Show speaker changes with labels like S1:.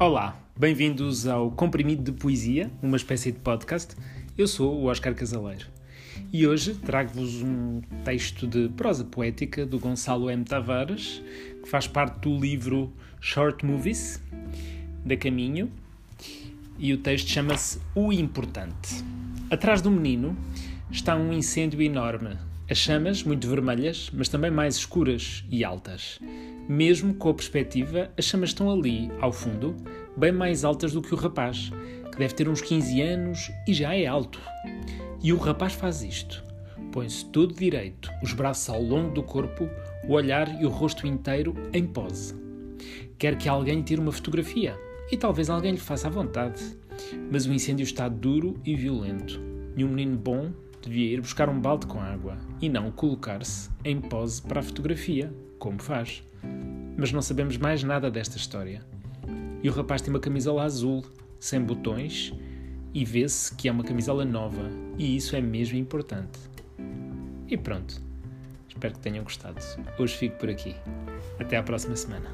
S1: Olá, bem-vindos ao Comprimido de Poesia, uma espécie de podcast. Eu sou o Oscar Casaleiro e hoje trago-vos um texto de prosa poética do Gonçalo M. Tavares, que faz parte do livro Short Movies, da Caminho, e o texto chama-se O Importante. Atrás do menino está um incêndio enorme, as chamas muito vermelhas, mas também mais escuras e altas. Mesmo com a perspectiva, as chamas estão ali, ao fundo, bem mais altas do que o rapaz, que deve ter uns 15 anos e já é alto. E o rapaz faz isto. Põe-se todo direito, os braços ao longo do corpo, o olhar e o rosto inteiro em pose. Quer que alguém tire uma fotografia, e talvez alguém lhe faça à vontade. Mas o incêndio está duro e violento, e um menino bom devia ir buscar um balde com água e não colocar-se em pose para a fotografia, como faz mas não sabemos mais nada desta história. E o rapaz tem uma camisola azul, sem botões, e vê-se que é uma camisola nova, e isso é mesmo importante. E pronto. Espero que tenham gostado. Hoje fico por aqui. Até à próxima semana.